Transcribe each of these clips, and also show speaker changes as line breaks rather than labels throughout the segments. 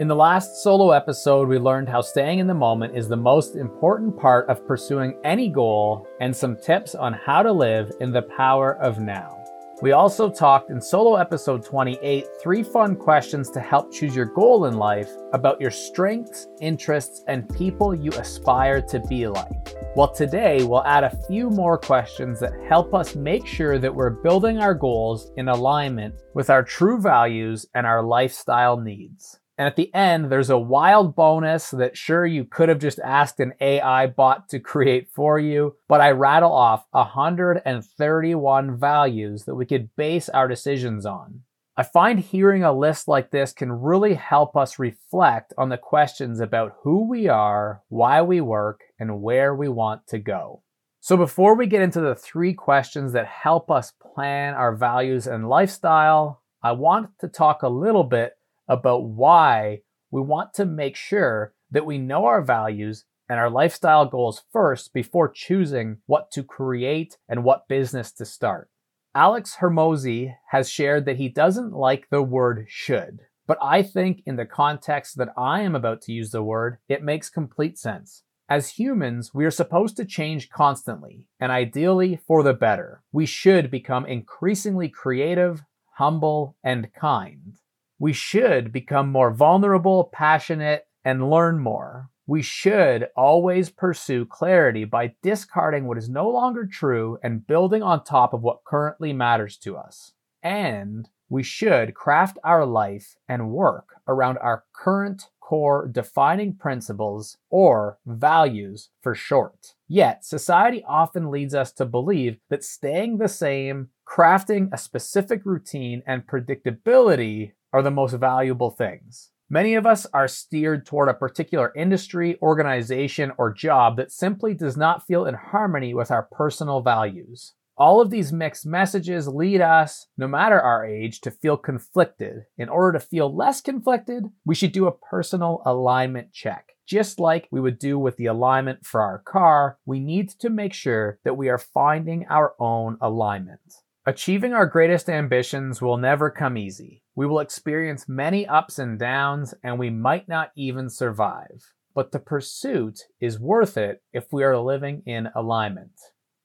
In the last solo episode, we learned how staying in the moment is the most important part of pursuing any goal and some tips on how to live in the power of now. We also talked in solo episode 28 three fun questions to help choose your goal in life about your strengths, interests, and people you aspire to be like. Well, today we'll add a few more questions that help us make sure that we're building our goals in alignment with our true values and our lifestyle needs. And at the end, there's a wild bonus that sure you could have just asked an AI bot to create for you, but I rattle off 131 values that we could base our decisions on. I find hearing a list like this can really help us reflect on the questions about who we are, why we work, and where we want to go. So, before we get into the three questions that help us plan our values and lifestyle, I want to talk a little bit about why we want to make sure that we know our values and our lifestyle goals first before choosing what to create and what business to start. Alex Hormozi has shared that he doesn't like the word should, but I think in the context that I am about to use the word, it makes complete sense. As humans, we are supposed to change constantly, and ideally for the better. We should become increasingly creative, humble, and kind. We should become more vulnerable, passionate, and learn more. We should always pursue clarity by discarding what is no longer true and building on top of what currently matters to us. And we should craft our life and work around our current core defining principles or values for short. Yet, society often leads us to believe that staying the same, crafting a specific routine, and predictability are the most valuable things. Many of us are steered toward a particular industry, organization, or job that simply does not feel in harmony with our personal values. All of these mixed messages lead us, no matter our age, to feel conflicted. In order to feel less conflicted, we should do a personal alignment check. Just like we would do with the alignment for our car, we need to make sure that we are finding our own alignment. Achieving our greatest ambitions will never come easy. We will experience many ups and downs, and we might not even survive. But the pursuit is worth it if we are living in alignment.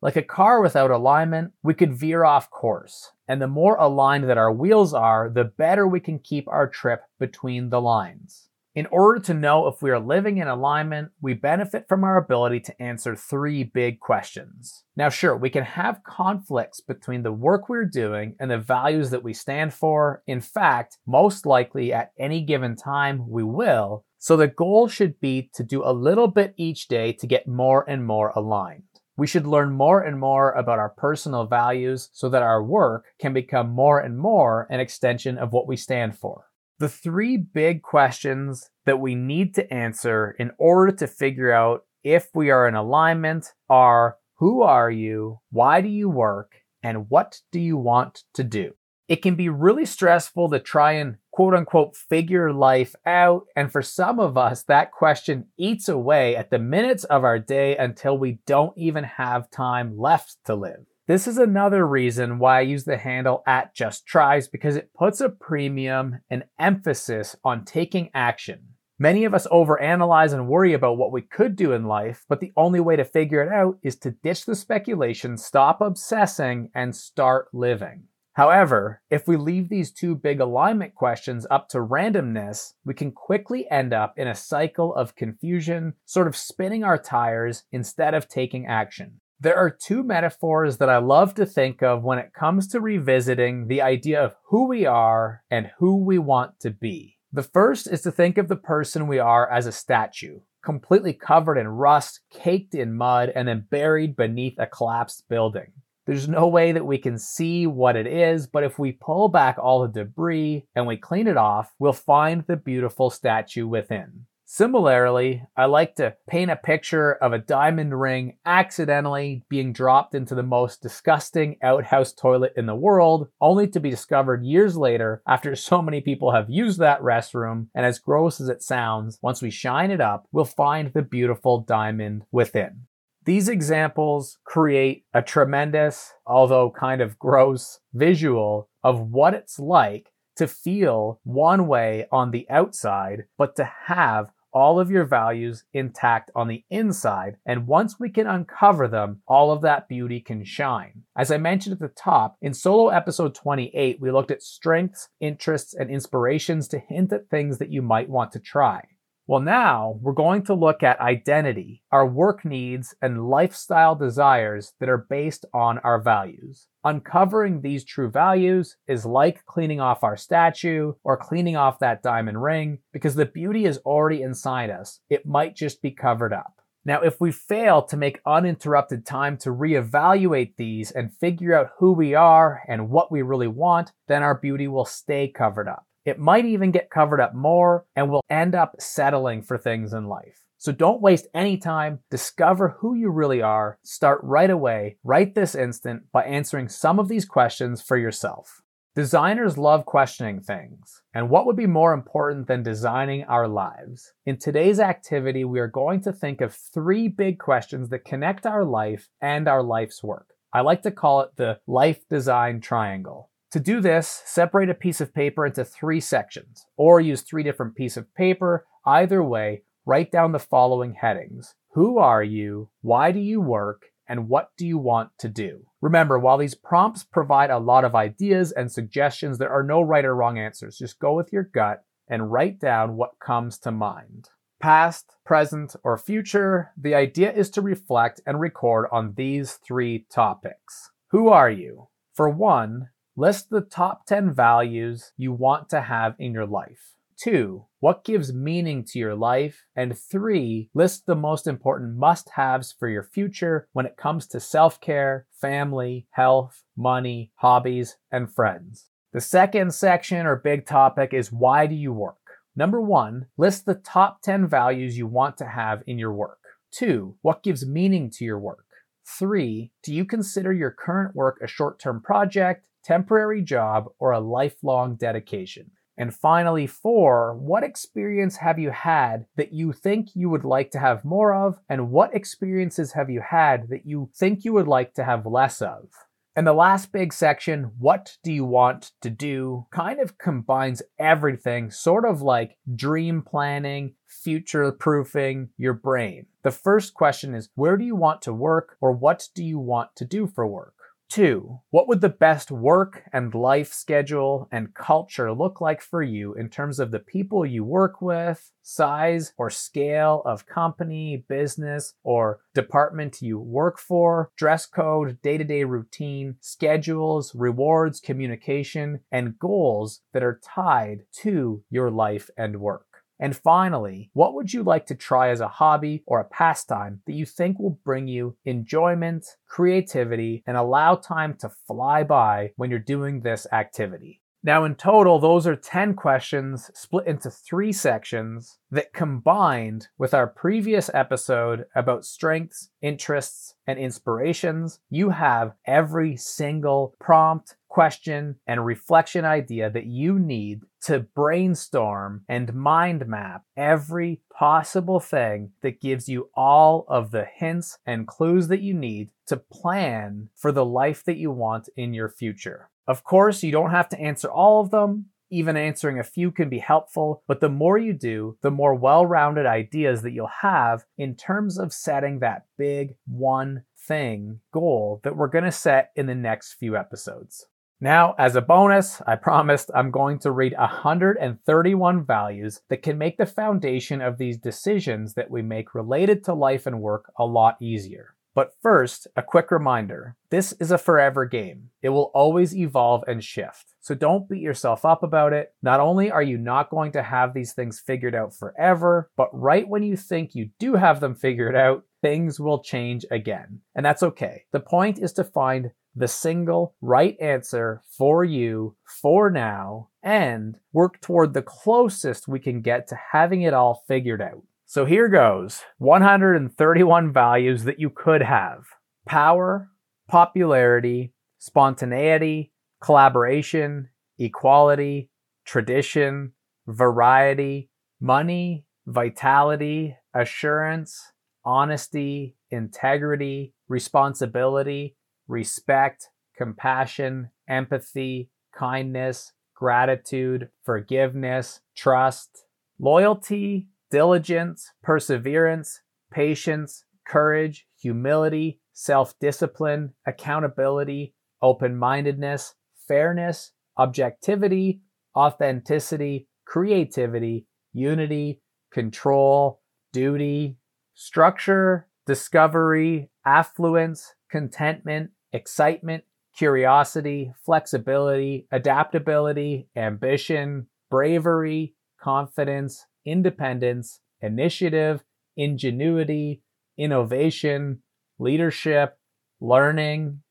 Like a car without alignment, we could veer off course. And the more aligned that our wheels are, the better we can keep our trip between the lines. In order to know if we are living in alignment, we benefit from our ability to answer three big questions. Now, sure, we can have conflicts between the work we're doing and the values that we stand for. In fact, most likely at any given time, we will. So the goal should be to do a little bit each day to get more and more aligned. We should learn more and more about our personal values so that our work can become more and more an extension of what we stand for. The three big questions that we need to answer in order to figure out if we are in alignment are who are you, why do you work, and what do you want to do? It can be really stressful to try and quote unquote figure life out. And for some of us, that question eats away at the minutes of our day until we don't even have time left to live. This is another reason why I use the handle at Just Tries because it puts a premium and emphasis on taking action. Many of us overanalyze and worry about what we could do in life, but the only way to figure it out is to ditch the speculation, stop obsessing, and start living. However, if we leave these two big alignment questions up to randomness, we can quickly end up in a cycle of confusion, sort of spinning our tires instead of taking action. There are two metaphors that I love to think of when it comes to revisiting the idea of who we are and who we want to be. The first is to think of the person we are as a statue, completely covered in rust, caked in mud, and then buried beneath a collapsed building. There's no way that we can see what it is, but if we pull back all the debris and we clean it off, we'll find the beautiful statue within. Similarly, I like to paint a picture of a diamond ring accidentally being dropped into the most disgusting outhouse toilet in the world, only to be discovered years later after so many people have used that restroom. And as gross as it sounds, once we shine it up, we'll find the beautiful diamond within. These examples create a tremendous, although kind of gross, visual of what it's like to feel one way on the outside, but to have all of your values intact on the inside. And once we can uncover them, all of that beauty can shine. As I mentioned at the top, in solo episode 28, we looked at strengths, interests, and inspirations to hint at things that you might want to try. Well, now we're going to look at identity, our work needs, and lifestyle desires that are based on our values. Uncovering these true values is like cleaning off our statue or cleaning off that diamond ring because the beauty is already inside us. It might just be covered up. Now, if we fail to make uninterrupted time to reevaluate these and figure out who we are and what we really want, then our beauty will stay covered up. It might even get covered up more and we'll end up settling for things in life. So don't waste any time. Discover who you really are. Start right away, right this instant, by answering some of these questions for yourself. Designers love questioning things. And what would be more important than designing our lives? In today's activity, we are going to think of three big questions that connect our life and our life's work. I like to call it the life design triangle. To do this, separate a piece of paper into three sections, or use three different pieces of paper. Either way, write down the following headings. Who are you? Why do you work? And what do you want to do? Remember, while these prompts provide a lot of ideas and suggestions, there are no right or wrong answers. Just go with your gut and write down what comes to mind. Past, present, or future, the idea is to reflect and record on these three topics. Who are you? For one, List the top 10 values you want to have in your life. Two, what gives meaning to your life? And three, list the most important must haves for your future when it comes to self care, family, health, money, hobbies, and friends. The second section or big topic is why do you work? Number one, list the top 10 values you want to have in your work. Two, what gives meaning to your work? Three, do you consider your current work a short term project, temporary job, or a lifelong dedication? And finally, four, what experience have you had that you think you would like to have more of? And what experiences have you had that you think you would like to have less of? And the last big section, what do you want to do, kind of combines everything, sort of like dream planning, future proofing your brain. The first question is, where do you want to work or what do you want to do for work? Two, what would the best work and life schedule and culture look like for you in terms of the people you work with, size or scale of company, business, or department you work for, dress code, day to day routine, schedules, rewards, communication, and goals that are tied to your life and work? And finally, what would you like to try as a hobby or a pastime that you think will bring you enjoyment, creativity, and allow time to fly by when you're doing this activity? Now, in total, those are 10 questions split into three sections that combined with our previous episode about strengths, interests, and inspirations, you have every single prompt, question, and reflection idea that you need to brainstorm and mind map every possible thing that gives you all of the hints and clues that you need to plan for the life that you want in your future. Of course, you don't have to answer all of them. Even answering a few can be helpful, but the more you do, the more well rounded ideas that you'll have in terms of setting that big one thing goal that we're going to set in the next few episodes. Now, as a bonus, I promised I'm going to read 131 values that can make the foundation of these decisions that we make related to life and work a lot easier. But first, a quick reminder this is a forever game. It will always evolve and shift. So don't beat yourself up about it. Not only are you not going to have these things figured out forever, but right when you think you do have them figured out, things will change again. And that's okay. The point is to find the single right answer for you for now and work toward the closest we can get to having it all figured out. So here goes 131 values that you could have power, popularity, spontaneity, collaboration, equality, tradition, variety, money, vitality, assurance, honesty, integrity, responsibility, respect, compassion, empathy, kindness, gratitude, forgiveness, trust, loyalty, diligence, perseverance, patience, courage, humility, self discipline, accountability, open mindedness, fairness, objectivity, authenticity, creativity, unity, control, duty, structure, discovery, affluence, contentment, excitement, curiosity, flexibility, adaptability, ambition, bravery, confidence, independence, initiative, ingenuity, innovation, leadership, learning,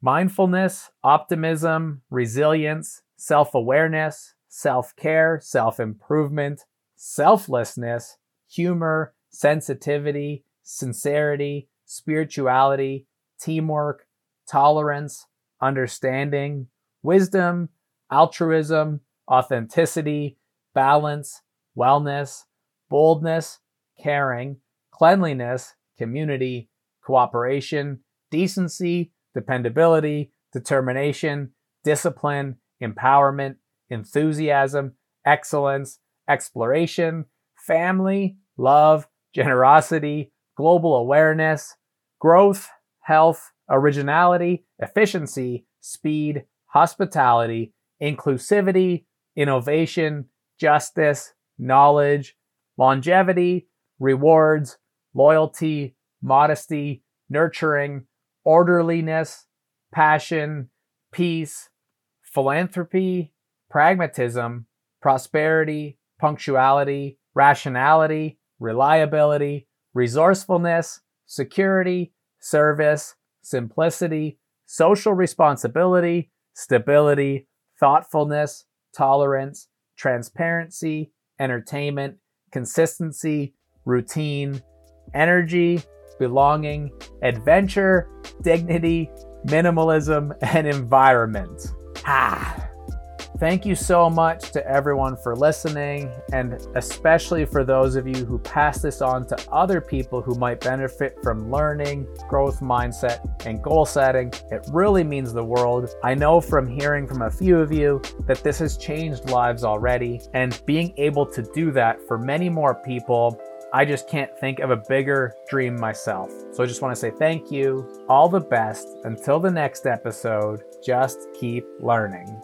mindfulness, optimism, resilience, self awareness, self care, self improvement, selflessness, humor, sensitivity, sincerity, spirituality, teamwork, tolerance, understanding, wisdom, altruism, authenticity, balance, wellness, boldness, caring, cleanliness, community, cooperation, decency, dependability, determination, discipline, empowerment, enthusiasm, excellence, exploration, family, love, generosity, global awareness, growth, health, originality, efficiency, speed, hospitality, inclusivity, innovation, justice, knowledge, longevity, rewards, loyalty, modesty, nurturing, orderliness, passion, peace, philanthropy, pragmatism, prosperity, punctuality, rationality, reliability, resourcefulness, security, service, simplicity, social responsibility, stability, thoughtfulness, tolerance, transparency, entertainment, consistency, routine, energy, belonging, adventure, dignity, minimalism, and environment. Ah. Thank you so much to everyone for listening, and especially for those of you who pass this on to other people who might benefit from learning, growth mindset, and goal setting. It really means the world. I know from hearing from a few of you that this has changed lives already, and being able to do that for many more people I just can't think of a bigger dream myself. So I just want to say thank you, all the best. Until the next episode, just keep learning.